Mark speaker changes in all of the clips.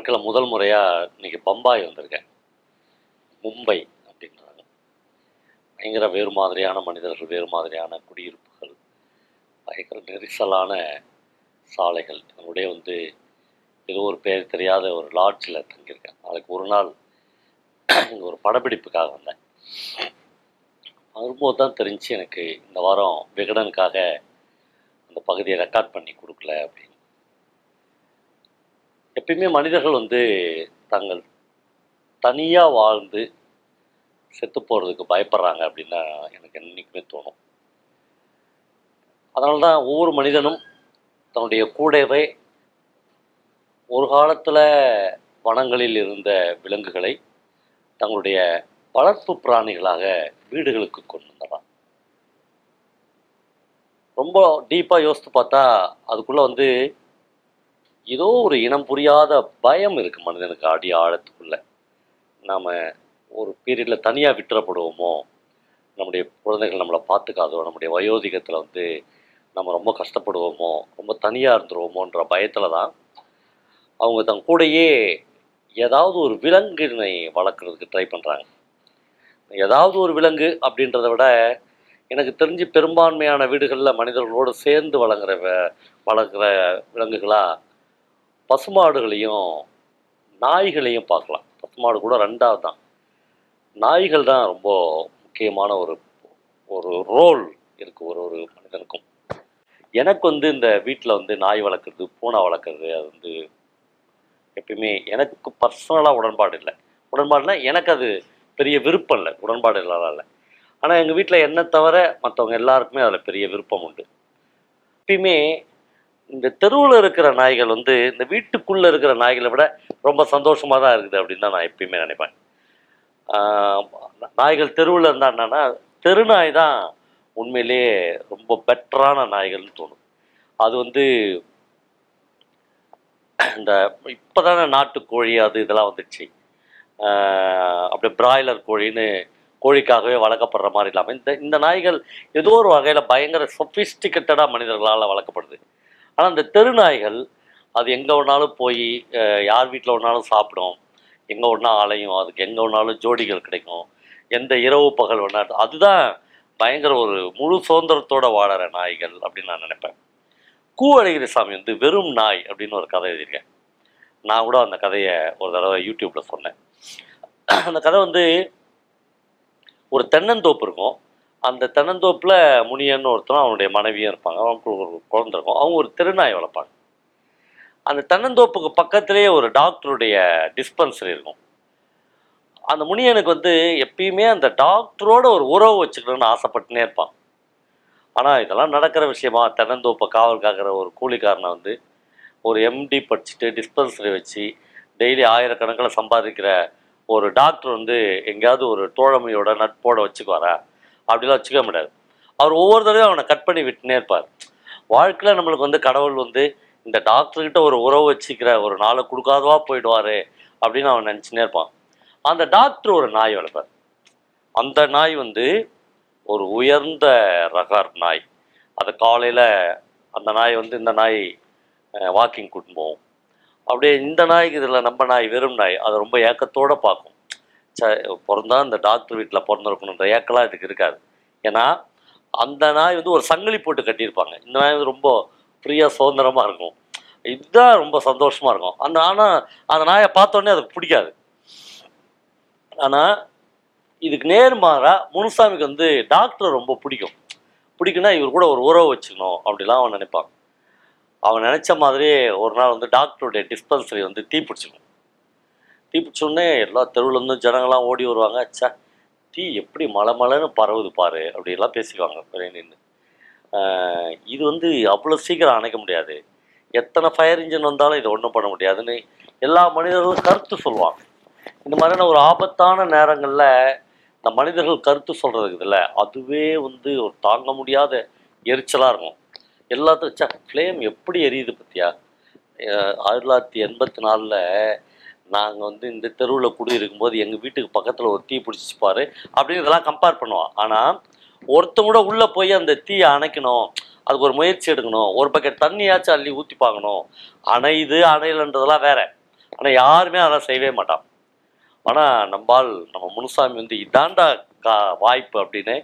Speaker 1: வாழ்க்கையில் முதல் முறையாக இன்னைக்கு பம்பாய் வந்திருக்கேன். மும்பை அப்படின்றாங்க. பயங்கர வேறு மாதிரியான மனிதர்கள் வேறு மாதிரியான குடியிருப்புகள் பயங்கர நெரிசலான சாலைகள். என்னுடைய வந்து ஏதோ ஒரு பேர் தெரியாத ஒரு லாட்ஜில் தங்கியிருக்கேன். நாளைக்கு ஒரு நாள் இங்கே ஒரு படப்பிடிப்புக்காக வந்தேன். வரும்போது தான் தெரிஞ்சு எனக்கு இந்த வாரம் விகடனுக்காக அந்த பகுதியை ரெக்கார்ட் பண்ணி கொடுக்கல அப்படின்னு. எப்பயுமே மனிதர்கள் வந்து தாங்கள் தனியாக வாழ்ந்து செத்து போகிறதுக்கு பயப்படுறாங்க அப்படின்னா எனக்கு என்றைக்குமே தோணும். அதனால தான் ஒவ்வொரு மனிதனும் தன்னுடைய கூடவே ஒரு காலத்தில் வனங்களில் இருந்த விலங்குகளை தங்களுடைய வளர்ப்பு பிராணிகளாக வீடுகளுக்கு கொண்டு வந்தலாம் ரொம்ப டீப்பாக யோசித்து பார்த்தா அதுக்குள்ளே வந்து ஏதோ ஒரு இனம் புரியாத பயம் இருக்குது மனிதனுக்கு அடி ஆழத்துக்குள்ளே. நாம் ஒரு பீரியடில் தனியாக விட்டுறப்படுவோமோ நம்முடைய குழந்தைகள் நம்மளை பார்த்துக்காதோ நம்முடைய வயோதிகத்தில் வந்து நம்ம ரொம்ப கஷ்டப்படுவோமோ ரொம்ப தனியாக இருந்துருவோமோன்ற பயத்தில் தான் அவங்க தன் கூடயே ஏதாவது ஒரு விலங்கினை வளர்க்குறதுக்கு ட்ரை பண்ணுறாங்க ஏதாவது ஒரு விலங்கு அப்படின்றத விட எனக்கு தெரிஞ்சு பெரும்பான்மையான வீடுகளில் மனிதர்களோடு சேர்ந்து வளர்க்குற வ- வளர்க்குற விலங்குகளாக பசுமாடுகளையும் நாய்களையும் பார்க்கலாம். பசுமாடு கூட ரெண்டாவது தான் நாய்கள் தான் ரொம்ப முக்கியமான ஒரு ஒரு ரோல் இருக்குது ஒரு ஒரு மனிதனுக்கும். எனக்கு வந்து இந்த வீட்டில் வந்து நாய் வளர்க்குறது பூனை வளர்க்குறது அது வந்து எப்பயுமே எனக்கு பர்சனலாக உடன்பாடு இல்லை. உடன்பாடுனா எனக்கு அது பெரிய விருப்பம் இல்லை. உடன்பாடு இல்லாத இல்லை. ஆனால் எங்கள் வீட்டில் என்னை தவிர மற்றவங்க எல்லாருக்குமே அதில் பெரிய விருப்பம் உண்டு. எப்பயுமே இந்த தெருவில் இருக்கிற நாய்கள் வந்து இந்த வீட்டுக்குள்ளே இருக்கிற நாய்களை விட ரொம்ப சந்தோஷமாக தான் இருக்குது அப்படின்னு தான் நான் எப்பயுமே நினைப்பேன். நாய்கள் தெருவில் இருந்தால் என்னன்னா தெருநாய் தான் உண்மையிலேயே ரொம்ப பெட்டரான நாய்கள்னு தோணும். அது வந்து இந்த இப்போ தானே நாட்டுக்கோழி அது இதெல்லாம் வந்துச்சு. அப்படியே பிராய்லர் கோழின்னு கோழிக்காகவே வளர்க்கப்படுற மாதிரி இல்லாமல் இந்த இந்த நாய்கள் ஏதோ ஒரு வகையில் பயங்கர சொஃபிஸ்டிகேட்டடாக மனிதர்களால் வளர்க்கப்படுது. ஆனால் இந்த தெரு நாய்கள் அது எங்கே வேணாலும் போய் யார் வீட்டில் வேணாலும் சாப்பிடும். எங்கே ஒன்றா அலையும் அதுக்கு எங்கே வேணாலும் ஜோடிகள் கிடைக்கும். எந்த இரவு பகல் ஒன்றா அதுதான் பயங்கர ஒரு முழு சுதந்திரத்தோடு வாழற நாய்கள் அப்படின்னு நான் நினைப்பேன். கூ அழகிரி சாமி வந்து வெறும் நாய் அப்படின்னு ஒரு கதை எழுதியிருக்கேன். நான் கூட அந்த கதையை ஒரு தடவை யூடியூப்பில் சொன்னேன். அந்த கதை வந்து ஒரு தென்னந்தோப்பு இருக்கும். அந்த தென்னந்தோப்பில் முனியன்னு ஒருத்தனும் அவனுடைய மனைவியும் இருப்பாங்க. அவங்களுக்கு ஒரு குழந்தை இருக்கும். அவங்க ஒரு திருநாய் வளர்ப்பாங்க. அந்த தென்னந்தோப்புக்கு பக்கத்துலேயே ஒரு டாக்டருடைய டிஸ்பென்சரி இருக்கும். அந்த முனியனுக்கு வந்து எப்பயுமே அந்த டாக்டரோட ஒரு உறவு வச்சுக்கணும்னு ஆசைப்பட்டுனே இருப்பான். ஆனால் இதெல்லாம் நடக்கிற விஷயமா? தென்னந்தோப்பை காவல் காக்கிற ஒரு கூலிக்காரனை வந்து ஒரு எம்டி படிச்சுட்டு டிஸ்பென்சரி வச்சு டெய்லி ஆயிரக்கணக்கில் சம்பாதிக்கிற ஒரு டாக்டர் வந்து எங்கேயாவது ஒரு தோழமையோட நட்போட வச்சுக்குவாரா? அப்படிலாம் வச்சுக்க முடியாது அவர் ஒவ்வொரு தடவையும் அவனை கட் பண்ணி விட்டுனே இருப்பார். வாழ்க்கையில் நம்மளுக்கு வந்து கடவுள் வந்து இந்த டாக்டர்கிட்ட ஒரு உறவு வச்சுக்கிற ஒரு நாளை கொடுக்காதவா போயிடுவாரு அப்படின்னு அவன் நினச்சினே இருப்பான். அந்த டாக்டர் ஒரு நாய் வளர்ப்பார். அந்த நாய் வந்து ஒரு உயர்ந்த ரகார் நாய். அதை காலையில் அந்த நாய் வந்து இந்த நாய் வாக்கிங் கூட்டின்னு போவோம் அப்படியே இந்த நாய்க்கு இதில் நம்ம நாய் வெறும் நாய். அதை ரொம்ப ஏக்கத்தோடு பார்க்கும். ச பிறந்தா இந்த டாக்டர் வீட்டில் பிறந்திருக்கணுன்ற ஏக்கெல்லாம் இதுக்கு இருக்காது. ஏன்னா அந்த நாய் வந்து ஒரு சங்கிலி போட்டு கட்டியிருப்பாங்க. இந்த நாய் வந்து ரொம்ப ஃப்ரீயாக சுதந்திரமாக இருக்கும். இதுதான் ரொம்ப சந்தோஷமாக இருக்கும். அந்த ஆனால் அந்த நாயை பார்த்தோன்னே அதுக்கு பிடிக்காது. ஆனால் இதுக்கு நேர்மாறாக முனுசாமிக்கு வந்து டாக்டரை ரொம்ப பிடிக்கும். பிடிக்குன்னா இவர் கூட ஒரு உறவு வச்சுக்கணும் அப்படிலாம் அவன் நினைப்பான். அவன் நினச்ச மாதிரியே ஒரு நாள் வந்து டாக்டருடைய டிஸ்பென்சரி வந்து தீ பிடிச்சிக்கும் தீ பிடிச்சோடனே எல்லா தெருவுலேருந்து ஜனங்கள்லாம் ஓடி வருவாங்க. சே தீ எப்படி மலை மலைன்னு பரவுது பாரு அப்படிலாம் பேசிக்குவாங்க நின்று இது வந்து அவ்வளோ சீக்கிரம் அணைக்க முடியாது. எத்தனை ஃபயர் இன்ஜின் வந்தாலும் இதை ஒன்றும் பண்ண முடியாதுன்னு எல்லா மனிதர்களும் கருத்து சொல்லுவாங்க. இந்த மாதிரியான ஒரு ஆபத்தான நேரங்களில் இந்த மனிதர்கள் கருத்து சொல்கிறதுக்கு இல்லை அதுவே வந்து ஒரு தாங்க முடியாத எரிச்சலாக இருக்கும். எல்லாத்துக்கும் ச ஃப்ளேம் எப்படி எரியுது பற்றியா ஆயிரத்தி தொள்ளாயிரத்தி எண்பத்தி நாலில் நாங்கள் வந்து இந்த தெருவில் குடியிருக்கும்போது எங்கள் வீட்டுக்கு பக்கத்தில் ஒரு தீ பிடிச்சிப்பார் அப்படின்னு இதெல்லாம் கம்பேர் பண்ணுவோம். ஆனால் ஒருத்தன் கூட உள்ளே போய் அந்த தீயை அணைக்கணும் அதுக்கு ஒரு முயற்சி எடுக்கணும் ஒரு பக்கெட் தண்ணியாச்சும் அள்ளி ஊற்றி பார்க்கணும். அணையுது அணையிலன்றதெல்லாம் வேற. ஆனால் யாருமே அதெல்லாம் செய்யவே மாட்டான். ஆனால் நம்பால் நம்ம முனுசாமி வந்து இதாண்டா கா வாய்ப்பு அப்படின்னு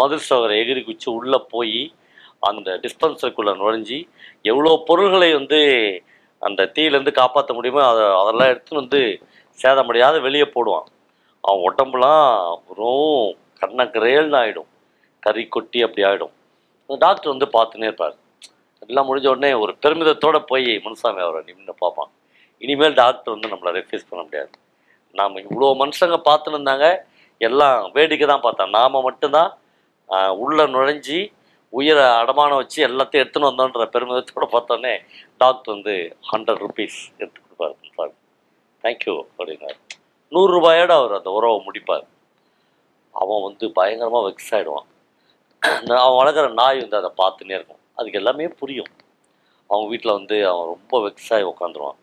Speaker 1: மதுர் சோகரை எகிரி குச்சி உள்ளே போய் அந்த டிஸ்பென்சருக்குள்ளே நுழைஞ்சி எவ்வளோ பொருள்களை வந்து அந்த தீயிலேருந்து காப்பாற்ற முடியுமோ அதை அதெல்லாம் எடுத்துன்னு வந்து சேதமடையாத வெளியே போடுவான். அவன் உடம்புலாம் வெறும் கண்ணக்கரேல்னு ஆகிடும் கறி கொட்டி அப்படி ஆகிடும் அந்த டாக்டர் வந்து பார்த்துனே இருப்பார். எல்லாம் முடிஞ்ச உடனே ஒரு பெருமிதத்தோடு போய் முனுசாமி அவரை நின்று பார்ப்பான். இனிமேல் டாக்டர் வந்து நம்மளை ரெஃப்யூஸ் பண்ண முடியாது. நாம் இவ்வளோ மனுஷங்க பார்த்துன்னு இருந்தாங்க. எல்லாம் வேடிக்கை தான் பார்த்தான். நாம் மட்டும்தான் உள்ளே நுழைஞ்சி உயிரை அடமானம் வச்சு எல்லாத்தையும் எடுத்துன்னு வந்தோன்ற பெருமிதத்தோட பார்த்தோன்னே டாக்டர் வந்து ஹண்ட்ரட் ருபீஸ் எடுத்து கொடுப்பாரு சார் தேங்க்யூ அப்படின்னாரு. நூறுரூபாயோடு அவர் அந்த உறவை முடிப்பார். அவன் வந்து பயங்கரமாக வெக்ஸ் ஆகிடுவான் அவன் வளர்க்குற நாய் வந்து அதை பார்த்துனே இருக்கும். அதுக்கு எல்லாமே புரியும். அவங்க வீட்டில் வந்து அவன் ரொம்ப வெக்ஸ் ஆகி உட்காந்துருவான்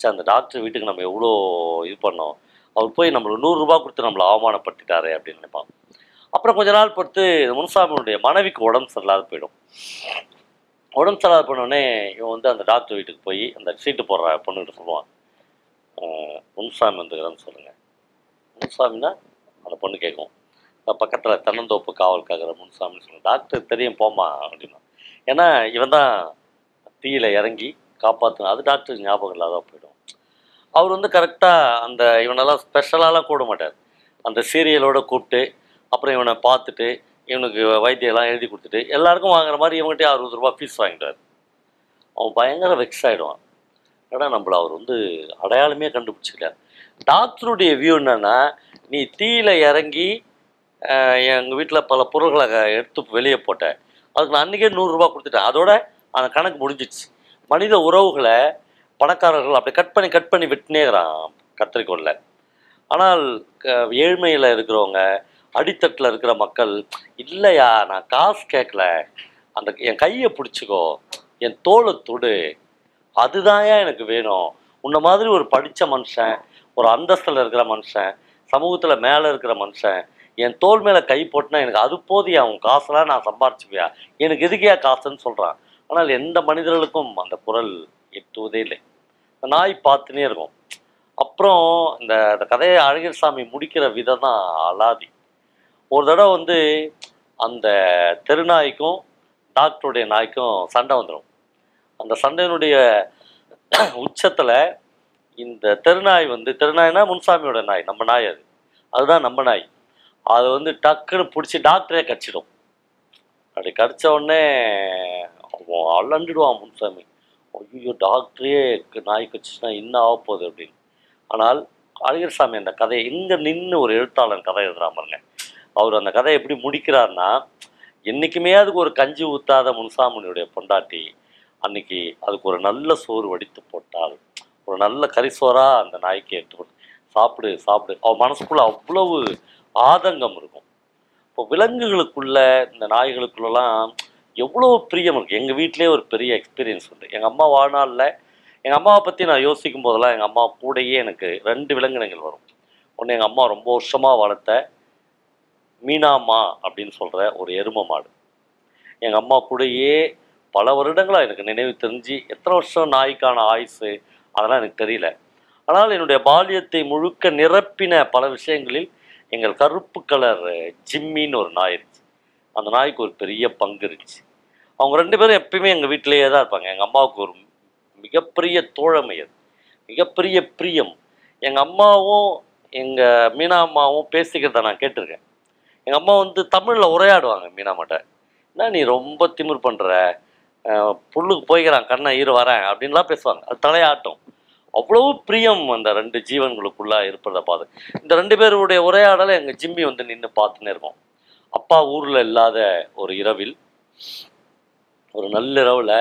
Speaker 1: சரி அந்த டாக்டர் வீட்டுக்கு நம்ம எவ்வளோ இது பண்ணோம்? அவர் போய் நம்மளுக்கு நூறுரூபா கொடுத்து நம்மளை அவமானப்படுத்திட்டாரே அப்படின்னு நினைப்பான். அப்புறம் கொஞ்ச நாள் பொறுத்து முனுசாமியுடைய மனைவிக்கு உடம்பு சரியில்லாத போயிடும். உடம்பு சரியில்லாத போனோடனே இவன் வந்து அந்த டாக்டர் வீட்டுக்கு போய் அந்த சீட்டு போடுற பொண்ணுகிட்ட சொல்லுவான். முனுசாமி வந்துக்கிறேன்னு சொல்லுங்கள் முனுசாமின்னா அந்த பொண்ணு கேட்கும். பக்கத்தில் தென்னந்தோப்பு காவல்காக்கிற முனுசாமின்னு சொல்லுங்க. டாக்டர் தெரியும் போமா அப்படின்னா. ஏன்னா இவன் தான் தீயில இறங்கி காப்பாற்றணும் அது டாக்டர் ஞாபகம் இல்லாத போயிடும். அவர் வந்து கரெக்டாக அந்த இவனெல்லாம் ஸ்பெஷலாலாம் கூட மாட்டார். அந்த சீரியலோட கூப்பிட்டு அப்புறம் இவனை பார்த்துட்டு இவனுக்கு வைத்தியெல்லாம் எழுதி கொடுத்துட்டு எல்லாருக்கும் வாங்குற மாதிரி இவங்ககிட்ட அறுபது ரூபா ஃபீஸ் வாங்கிட்டார். அவன் பயங்கர வெக்ஸ் ஆகிடுவான் ஏன்னா நம்மள அவர் வந்து அடையாளமே கண்டுபிடிச்சிக்கல. டாக்டருடைய வியூ என்னன்னா நீ தீயில இறங்கி எங்கள் வீட்டில் பல பொருள்களை எடுத்து வெளியே போட்டேன் அதுக்கு நான் அன்றைக்கே நூறுரூவா கொடுத்துட்டேன். அதோட அந்த கணக்கு முடிஞ்சிடுச்சு. மனித உறவுகளை பணக்காரர்கள் அப்படி கட் பண்ணி கட் பண்ணி வெட்டினேங்கிறான் கத்திரிக்கோளில். ஆனால் ஏழ்மையில் இருக்கிறவங்க அடித்தட்டில் இருக்கிற மக்கள் இல்லையா நான் காசு கேட்கல. அந்த என் கையை பிடிச்சிக்கோ. என் தோலை தொடு. அதுதான்யா எனக்கு வேணும்? உன்ன மாதிரி ஒரு படித்த மனுஷன் ஒரு அந்தஸ்தில் இருக்கிற மனுஷன் சமூகத்தில் மேலே இருக்கிற மனுஷன் என் தோல் மேலே கை போட்டுனா எனக்கு அது போதியா? உன் காசெல்லாம் நான் சம்பாரிச்சுப்பியா? எனக்கு எதுக்கியா காசுன்னு சொல்கிறான் ஆனால் எந்த மனிதர்களுக்கும் அந்த குரல் எட்டுவதே இல்லை. நாய் பார்த்துனே இருக்கும். அப்புறம் இந்த இந்த கதையை அழகிர் சாமி முடிக்கிற விதம் தான் அலாதி. ஒரு தடவை வந்து அந்த தெருநாய்க்கும் டாக்டருடைய நாய்க்கும் சண்டை வந்துடும் அந்த சண்டையினுடைய உச்சத்தில் இந்த தெருநாய் வந்து தெருநாய்னா முன்சாமியோட நாய் நம்ம நாய் அது. அதுதான் நம்ம நாய். அது வந்து டக்குன்னு பிடிச்சி டாக்டரே கடிச்சிடும். அப்படி கடிச்ச உடனே அவன் அலண்டுடுவான் முன்சாமி. ஐயோ டாக்டரே நாய் கடிச்சிச்சுன்னா என்ன ஆகப்போகுது போகுது அப்படின்னு. ஆனால் அழகர் சாமி அந்த கதையை இங்கே நின்று ஒரு எழுத்தாளன் கதை எழுதுறான் பாருங்க. அவர் அந்த கதையை எப்படி முடிக்கிறார்னா என்றைக்குமே அதுக்கு ஒரு கஞ்சி ஊத்தாத முன்சாமியுடைய பொண்டாட்டி அன்னைக்கு அதுக்கு ஒரு நல்ல சோறு வடித்து போட்டால் ஒரு நல்ல கரிசோராக அந்த நாய்க்கு எடுத்து சாப்பிடு சாப்பிடு. அவன் மனசுக்குள்ள அவ்வளவு ஆதங்கம் இருக்கும். இப்போ விலங்குகளுக்குள்ள இந்த நாய்களுக்குள்ளலாம் எவ்வளோ பிரியம் இருக்குது எங்கள் வீட்டிலே ஒரு பெரிய எக்ஸ்பீரியன்ஸ் உண்டு. எங்கள் அம்மா வாழ்நாளில் எங்கள் அம்மாவை பற்றி நான் யோசிக்கும் போதெல்லாம் எங்கள் அம்மா கூடயே எனக்கு ரெண்டு விலங்கினங்கள் வரும். ஒன்று எங்கள் அம்மா ரொம்ப வருஷமாக வளர்த்த மீனாமா அப்படின்னு சொல்கிற ஒரு எரும மாடு. எங்கள் அம்மா கூடயே பல வருடங்களாக எனக்கு நினைவு தெரிஞ்சு எத்தனை வருஷம் நாய்க்கான ஆயுசு அதெல்லாம் எனக்கு தெரியல. ஆனால் என்னுடைய பால்யத்தை முழுக்க நிரப்பின பல விஷயங்களில் எங்கள் கருப்பு கலர் ஜிம்மின்னு ஒரு நாய் இருந்துச்சு. அந்த நாய்க்கு ஒரு பெரிய பங்கு இருந்துச்சு. அவங்க ரெண்டு பேரும் எப்பயுமே எங்கள் வீட்டிலேயே தான் இருப்பாங்க. எங்கள் அம்மாவுக்கு ஒரு மிகப்பெரிய தோழமை அது. மிகப்பெரிய பிரியம். எங்கள் அம்மாவும் எங்கள் மீனா அம்மாவும் பேசிக்கிறத நான் கேட்டிருக்கேன். எங்கள் அம்மா வந்து தமிழில் உரையாடுவாங்க மீனாமாட்ட என்ன நீ ரொம்ப திமிர் பண்ணுற புல்லுக்கு போய்க்கிறான் கண்ணை ஈர வரேன் அப்படின்லாம் பேசுவாங்க. அது தலையாட்டம். அவ்வளவு பிரியம் அந்த ரெண்டு ஜீவன்களுக்குள்ளே இருப்பதை பார்த்து. இந்த ரெண்டு பேருடைய உரையாடலை எங்கள் ஜிம்மி வந்து நின்று பார்த்துன்னே இருக்கோம். அப்பா ஊரில் இல்லாத ஒரு இரவில் ஒரு நள்ளிரவில்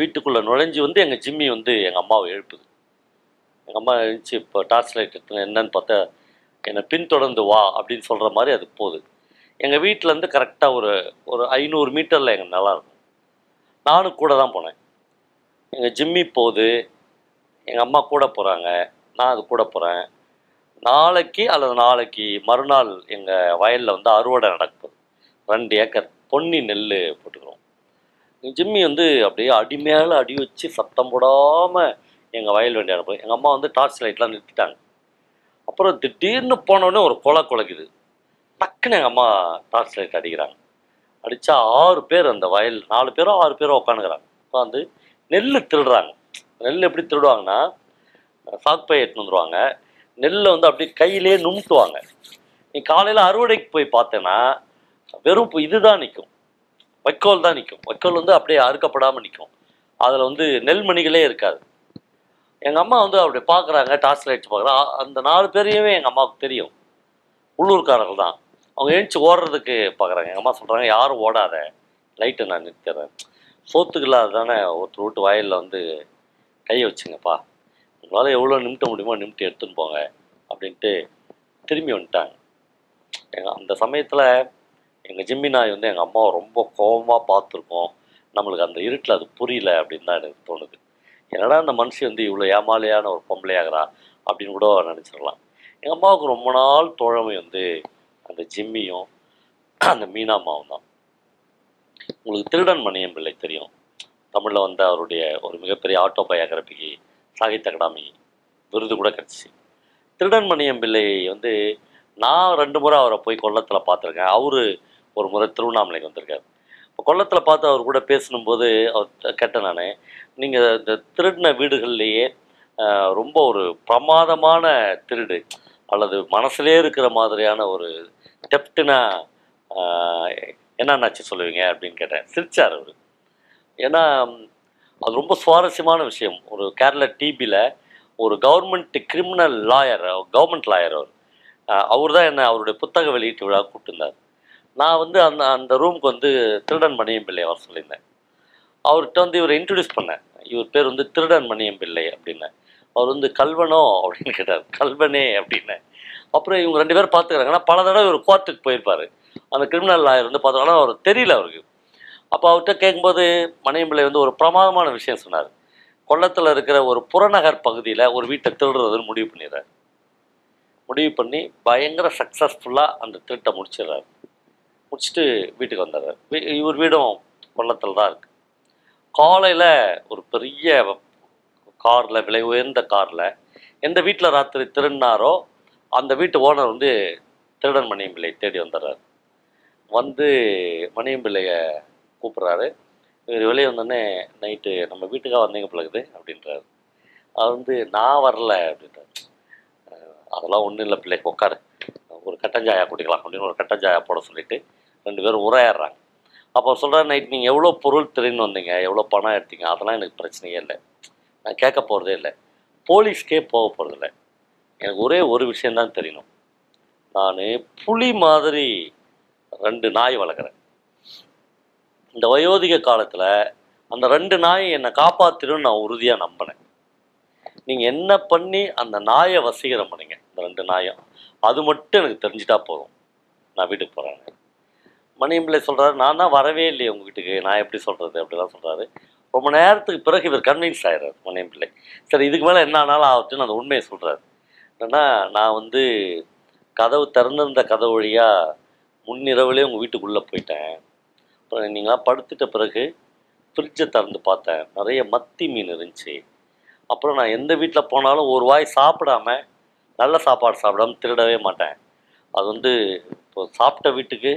Speaker 1: வீட்டுக்குள்ளே நுழைஞ்சு வந்து எங்கள் ஜிம்மி வந்து எங்கள் அம்மாவை எழுப்புது. எங்கள் அம்மா எழுந்துச்சு இப்போ டார்ச் லைட் எடுத்து என்னன்னு பார்த்தா என்னை பின்தொடர்ந்து வா அப்படின்னு சொல்கிற மாதிரி அது போகுது. எங்கள் வீட்டிலேருந்து கரெக்டாக ஒரு ஒரு ஐநூறு மீட்டரில் எங்கள் நல்லா இருக்கும் நானும் கூட தான் போனேன். எங்கள் ஜிம்மி போகுது எங்கள் அம்மா கூட போகிறாங்க நான் அது கூட போகிறேன் நாளைக்கு அல்லது நாளைக்கு மறுநாள் எங்கள் வயலில் வந்து அறுவடை நடக்குது. ரெண்டு ஏக்கர் பொன்னி நெல் போட்டுக்கிறோம். ஜிம்மி வந்து அப்படியே அடி மேலே அடி வச்சு சத்தம் போடாமல் எங்கள் வயல் வண்டி அனுப்பும் எங்கள் அம்மா வந்து டார்ச் லைட்லாம் நிறுத்திட்டாங்க. அப்புறம் திடீர்னு போனோடனே ஒரு கொலை குலைக்குது. டக்குன்னு எங்கள் அம்மா டார்ச் லைட் அடிக்கிறாங்க. அடித்தா ஆறு பேர் அந்த வயல் நாலு பேரோ ஆறு பேரோ உட்காந்துக்கிறாங்க. உட்காந்து நெல் திருடுறாங்க. நெல் எப்படி திருடுவாங்கன்னா சாக்பை எடுத்துன்னு வந்துருவாங்க. நெல்லை வந்து அப்படியே கையிலே நுமுட்டுவாங்க நீ காலையில் அறுவடைக்கு போய் பார்த்தேன்னா வெறும் இதுதான் நிற்கும் வைக்கோல் தான் நிற்கும் வைக்கோல் வந்து அப்படியே அறுக்கப்படாமல் நிற்கும் அதில் வந்து நெல்மணிகளே இருக்காது. எங்கள் அம்மா வந்து அப்படி பார்க்குறாங்க டார்ச் லைட்ஸ் பார்க்குறாங்க அந்த நாலு பேரையுமே எங்கள் அம்மாவுக்கு தெரியும். உள்ளூர்காரர்கள் தான். அவங்க எழுந்துச்சி ஓடுறதுக்கு பார்க்குறாங்க எங்கள் அம்மா சொல்கிறாங்க யாரும் ஓடாத. லைட்டை நான் நிறுத்திடுறேன். சோத்துக்கு இல்லாத தானே ஒருத்தர் வீட்டு வயலில் வந்து கையை வச்சுங்கப்பா. உங்களால் எவ்வளோ நிமிட்ட முடியுமோ நிமிட்டு எடுத்துன்னு போங்க. அப்படின்ட்டு திரும்பி வந்துட்டாங்க. எங்கள் அந்த சமயத்தில் எங்கள் ஜிம்மி நாய் வந்து எங்கள் அம்மாவை ரொம்ப கோபமாக பார்த்துருக்கோம். நம்மளுக்கு அந்த இருட்டில் அது புரியல அப்படின்னு தான் எனக்கு தோணுது. என்னடா அந்த மனுஷி வந்து இவ்வளோ ஏமாலையான ஒரு பொம்பளையாகிறா அப்படின்னு கூட நினச்சிடலாம். எங்கள் அம்மாவுக்கு ரொம்ப நாள் தோழமை வந்து அந்த ஜிம்மியும் அந்த மீனாம்மாவும் தான். உங்களுக்கு திருடன் மணியம் பிள்ளை தெரியும். தமிழில் வந்து அவருடைய ஒரு மிகப்பெரிய ஆட்டோ பயோகிராபிக்கு சாகித்ய அகாடமி விருது கூட கிடச்சிச்சு. திருடன் மணியம் பிள்ளை வந்து நான் ரெண்டு முறை அவரை போய் கொல்லத்தில் பார்த்துருக்கேன். அவரு ஒரு முறை திருவண்ணாமலைக்கு வந்திருக்காரு. கொல்லத்தில் பார்த்து அவர் கூட பேசணும்போது அவர் கேட்டேன் நான். நீங்கள் இந்த திருடின வீடுகள்லேயே ரொம்ப ஒரு பிரமாதமான திருடு அல்லது மனசுலே இருக்கிற மாதிரியான ஒரு டெப்ட்னா என்னன்னாச்சு சொல்லுவீங்க அப்படின்னு கேட்டேன். சிரிச்சார் அவர். ஏன்னா அது ரொம்ப சுவாரஸ்யமான விஷயம். ஒரு கேரளா டிபியில் ஒரு government criminal lawyer government lawyer அவர். அவர் தான் என்ன அவருடைய புத்தக வெளியீட்டு விழா கூப்பிட்டுருந்தார். நான் வந்து அந்த அந்த ரூமுக்கு வந்து திருடன் மணியம் பிள்ளை வர சொல்லியிருந்தேன். அவர்கிட்ட வந்து இவரை இன்ட்ரடியூஸ் பண்ணேன். இவர் பேர் வந்து திருடன் மணியம் பிள்ளை அப்படின்னு. அவர் வந்து கல்வனோ அப்படின்னு கேட்டார். கல்வனே அப்படின்னு. அப்புறம் இவங்க ரெண்டு பேரும் பார்த்துக்கிறாங்க. ஆனால் பல தடவை இவர் கோர்ட்டுக்கு போயிருப்பார். அந்த கிரிமினல் லாயர் வந்து பார்த்தோன்னா அவர் தெரியல அவருக்கு. அப்போ அவர்கிட்ட கேட்கும்போது மணியம் பிள்ளை வந்து ஒரு பிரமாதமான விஷயம் சொன்னார். கொள்ளத்தில் இருக்கிற ஒரு புறநகர் பகுதியில் ஒரு வீட்டை திருடுறதுன்னு முடிவு பண்ணிடுறாரு. முடிவு பண்ணி பயங்கர சக்ஸஸ்ஃபுல்லாக அந்த திருட்டை முடிச்சிடுறாரு. முடிச்சுட்டு வீட்டுக்கு வந்துடுறாரு வீ- இவர் வீடும் கொள்ளத்தில் தான் இருக்குது காலையில் ஒரு பெரிய காரில் விலை உயர்ந்த காரில் எந்த வீட்டில் ராத்திரி திருடினாரோ அந்த வீட்டு ஓனர் வந்து திருடன் மணியம் பிள்ளை தேடி வந்துடுறாரு வந்து மணியம்பிள்ளையை கூப்பிட்றாரு. இவர் வெளியே வந்தோடனே நைட்டு நம்ம வீட்டுக்காக வந்தீங்க பிள்ளைக்குது அப்படின்றாரு. அது வந்து நான் வரல அப்படின்றாரு. அதெல்லாம் ஒன்றும் இல்லை பிள்ளைக்கு உட்காரு. ஒரு கட்டஞ்சாயா குடிக்கலாம் அப்படின்னு ஒரு கட்டஞ்சாயா போட சொல்லிவிட்டு ரெண்டு பேரும் உரையாடுறாங்க. அப்போ சொல்கிறார் நைட் நீங்கள் எவ்வளோ பொருள் திரும்பி வந்தீங்க எவ்வளோ பணம் எடுத்தீங்க அதெல்லாம் எனக்கு பிரச்சனையே இல்லை. நான் கேட்க போகிறதே இல்லை. போலீஸ்க்கே போக போகிறதில்ல எனக்கு ஒரே ஒரு விஷயந்தான் தெரியணும். நான் புலி மாதிரி ரெண்டு நாய் வளர்க்குறேன். இந்த வயோதிக காலத்தில் அந்த ரெண்டு நாயை என்னை காப்பாற்றிடும் நான் உறுதியாக நம்பினேன். நீங்கள் என்ன பண்ணி அந்த நாயை வசீகரம் பண்ணீங்க இந்த ரெண்டு நாயும். அது மட்டும் எனக்கு தெரிஞ்சிட்டா போதும். நான் வீட்டுக்கு போகிறேன் மணியம்பிள்ளை சொல்கிறாரு நான் தான் வரவே இல்லையே உங்கள் வீட்டுக்கு நான் எப்படி சொல்கிறது அப்படிலாம் சொல்கிறாரு ரொம்ப நேரத்துக்கு பிறகு இவர் கன்வின்ஸ் ஆகிறார் மணியம்பிள்ளை. சரி இதுக்கு மேலே என்ன ஆனாலும் ஆகட்டுன்னு அந்த உண்மையை சொல்கிறாரு என்னன்னா நான் வந்து கதவு திறந்திருந்த கதவு வழியாக முன்னிரவுலேயே உங்கள் வீட்டுக்குள்ளே போயிட்டேன். அப்புறம் நீங்களாம் படுத்துட்ட பிறகு ஃப்ரிட்ஜை திறந்து பார்த்தேன். நிறைய மத்தி மீன் இருந்துச்சு. அப்புறம் நான் எந்த வீட்டில் போனாலும் ஒரு வாய் சாப்பிடாம நல்ல சாப்பாடு சாப்பிடாம திருடவே மாட்டேன். அது வந்து இப்போ சாப்பிட்ட வீட்டுக்கு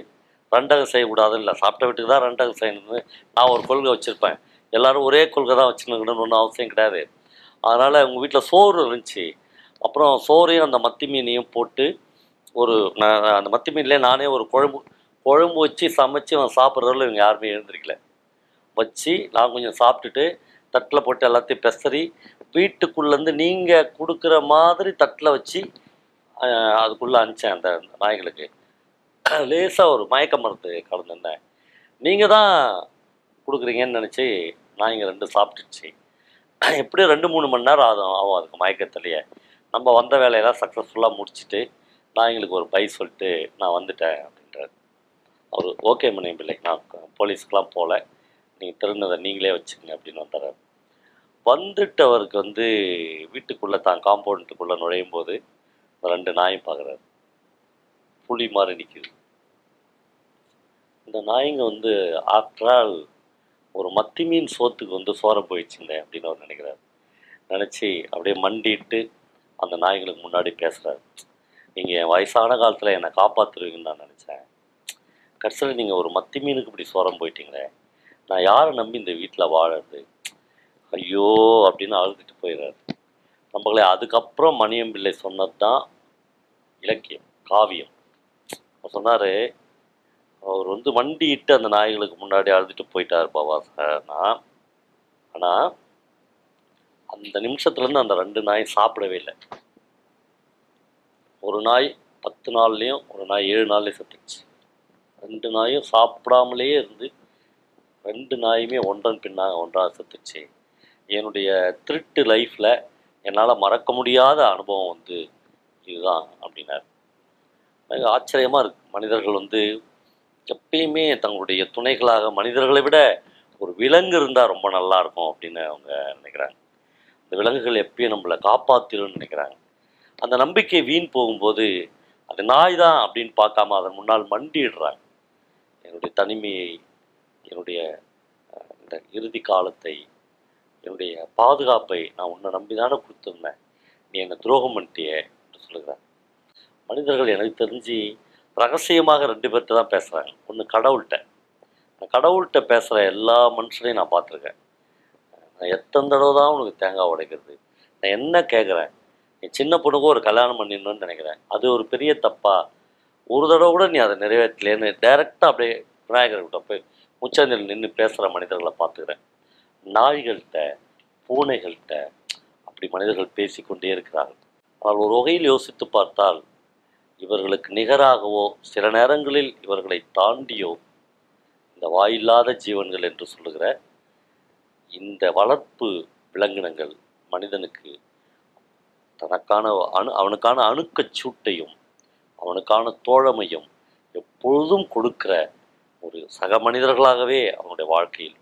Speaker 1: ரெண்டகம் செய்யக்கூடாது இல்லை சாப்பிட்ட வீட்டுக்கு தான் ரெண்டகம் செய்யணும்னு நான் ஒரு கொள்கை வச்சுருப்பேன். எல்லாரும் ஒரே கொள்கை தான் வச்சுருக்கணும்னு ஒன்றும் அவசியம் கிடையாது. அதனால் உங்கள் வீட்டில் சோறு இருந்துச்சு. அப்புறம் சோறையும் அந்த மத்தி மீனையும் போட்டு ஒரு நான் அந்த மத்தி மீன்லேயே நானே ஒரு குழம்பு குழம்பு வச்சு சமைச்சு அவன் சாப்பிட்றதுல இவங்க யாருமே எழுந்திருக்கல. வச்சு நான் கொஞ்சம் சாப்பிட்டுட்டு தட்டில் போட்டு எல்லாத்தையும் பெசரி வீட்டுக்குள்ளேருந்து நீங்கள் கொடுக்குற மாதிரி தட்டில் வச்சு அதுக்குள்ளே அனுப்பிச்சேன் அந்த நாய்களுக்கு. லேசாக ஒரு மயக்க மருந்து கலந்துருந்தேன் நீங்கள் தான் கொடுக்குறீங்கன்னு நினச்சி நாய்ங்க ரெண்டு சாப்பிட்டுச்சு. எப்படியும் ரெண்டு மூணு மணி நேரம் ஆகும் ஆகும் அதுக்கு மயக்கத்துலையே. நம்ம வந்த வேலையெல்லாம் சக்ஸஸ்ஃபுல்லாக முடிச்சுட்டு நாய்ங்களுக்கு ஒரு பை சொல்லிட்டு நான் வந்துட்டேன் அப்படின்றார். அவர் ஓகே மணி பிள்ளை நான் போலீஸ்க்கெலாம் போகல. நீங்கள் திருந்ததை நீங்களே வச்சுக்கங்க அப்படின்னு வந்தார். வந்துட்டவருக்கு வந்து வீட்டுக்குள்ளே தான் காம்பவுண்டுக்குள்ளே நுழையும் போது ரெண்டு நாயும் பார்க்குறாரு. புலி மாதிரி நிற்கிது இந்த நாய்ங்க வந்து ஆற்றால் ஒரு மத்தி மீன் சோத்துக்கு வந்து சோற போயிடுச்சுங்க அப்படின்னு அவர் நினைக்கிறார். நினச்சி அப்படியே மண்டிட்டு அந்த நாய்களுக்கு முன்னாடி பேசுகிறாரு நீங்கள் என் வயசான காலத்தில் என்னை காப்பாற்றுவீங்கன்னு நான் நினச்சேன். கடைசியில் நீங்கள் ஒரு மத்தி மீனுக்கு இப்படி சோரம் போயிட்டீங்களே. நான் யாரை நம்பி இந்த வீட்டில் வாழறது? ஐயோ அப்படின்னு அழுதுட்டு போயிடுறாரு. நம்மளே அதுக்கப்புறம் மணியம்பிள்ளை சொன்னது தான் இலக்கியம் காவியம். அவர் சொன்னார் அவர் வந்து வண்டியிட்டு அந்த நாய்களுக்கு முன்னாடி அழுதுட்டு போயிட்டார் பாபா சார்னா ஆனால் அந்த நிமிஷத்துலேருந்து அந்த ரெண்டு நாய் சாப்பிடவே இல்லை. ஒரு நாய் பத்து நாள்லேயும் ஒரு நாய் ஏழு நாள்லேயும் செத்துச்சு ரெண்டு நாயும் சாப்பிடாமலேயே இருந்து ரெண்டு நாயுமே ஒன்றன் பின்னாக ஒன்றாக செத்துச்சு என்னுடைய திருட்டு லைஃப்பில் என்னால் மறக்க முடியாத அனுபவம் வந்து இதுதான் அப்படின்னார். எனக்கு ஆச்சரியமாக இருக்குது மனிதர்கள் வந்து எப்பயுமே தங்களுடைய துணைகளாக மனிதர்களை விட ஒரு விலங்கு இருந்தால் ரொம்ப நல்லா இருக்கும் அப்படின்னு அவங்க நினைக்கிறாங்க. இந்த விலங்குகள் எப்பயும் நம்மளை காப்பாற்றிடும்னு நினைக்கிறாங்க. அந்த நம்பிக்கை வீண் போகும்போது அது நாய் தான் அப்படின்னு பார்க்காம அதன் முன்னால் மண்டிடுறாங்க என்னுடைய தனிமையை என்னுடைய இந்த இறுதி காலத்தை என்னுடைய பாதுகாப்பை நான் உன்னை நம்பி தானே கொடுத்துருந்தேன் நீ என்னை துரோகம் பண்ணிட்டிய என்று சொல்லுகிறேன் மனிதர்கள் எனக்கு தெரிஞ்சு ரகசியமாக ரெண்டு பேர்கிட்ட தான் பேசுகிறாங்க ஒன்று கடவுள்கிட்ட. நான் கடவுள்கிட்ட பேசுகிற எல்லா மனுஷனையும் நான் பார்த்துருக்கேன். நான் எத்தனை தடவை தான் உனக்கு தேங்காய் உடைக்கிறது? நான் என்ன கேட்குறேன் என் சின்ன பொண்ணுக்கு ஒரு கல்யாணம் பண்ணிடணும்னு நினைக்கிறேன். அது ஒரு பெரிய தப்பா? ஒரு தடவை கூட நீ அதை நிறைவேற்றலேன்னு டைரெக்டாக அப்படியே விநாயகர்கிட்ட போய் முச்சந்தில் நின்று பேசுகிற மனிதர்களை பார்த்துக்கிறேன். நாய்கள்கிட்ட பூனைகள்கிட்ட அப்படி மனிதர்கள் பேசிக்கொண்டே இருக்கிறார்கள். ஆனால் ஒரு வகையில் யோசித்து பார்த்தால் இவர்களுக்கு நிகராகவோ சில நேரங்களில் இவர்களை தாண்டியோ இந்த வாயில்லாத ஜீவன்கள் என்று சொல்லுகிற இந்த வளர்ப்பு விலங்கினங்கள் மனிதனுக்கு தனக்கான அணு அவனுக்கான அணுக்கச் சூட்டையும் அவனுக்கான தோழமையும் எப்பொழுதும் கொடுக்கிற ஒரு சக மனிதர்களாகவே அவனுடைய வாழ்க்கையில்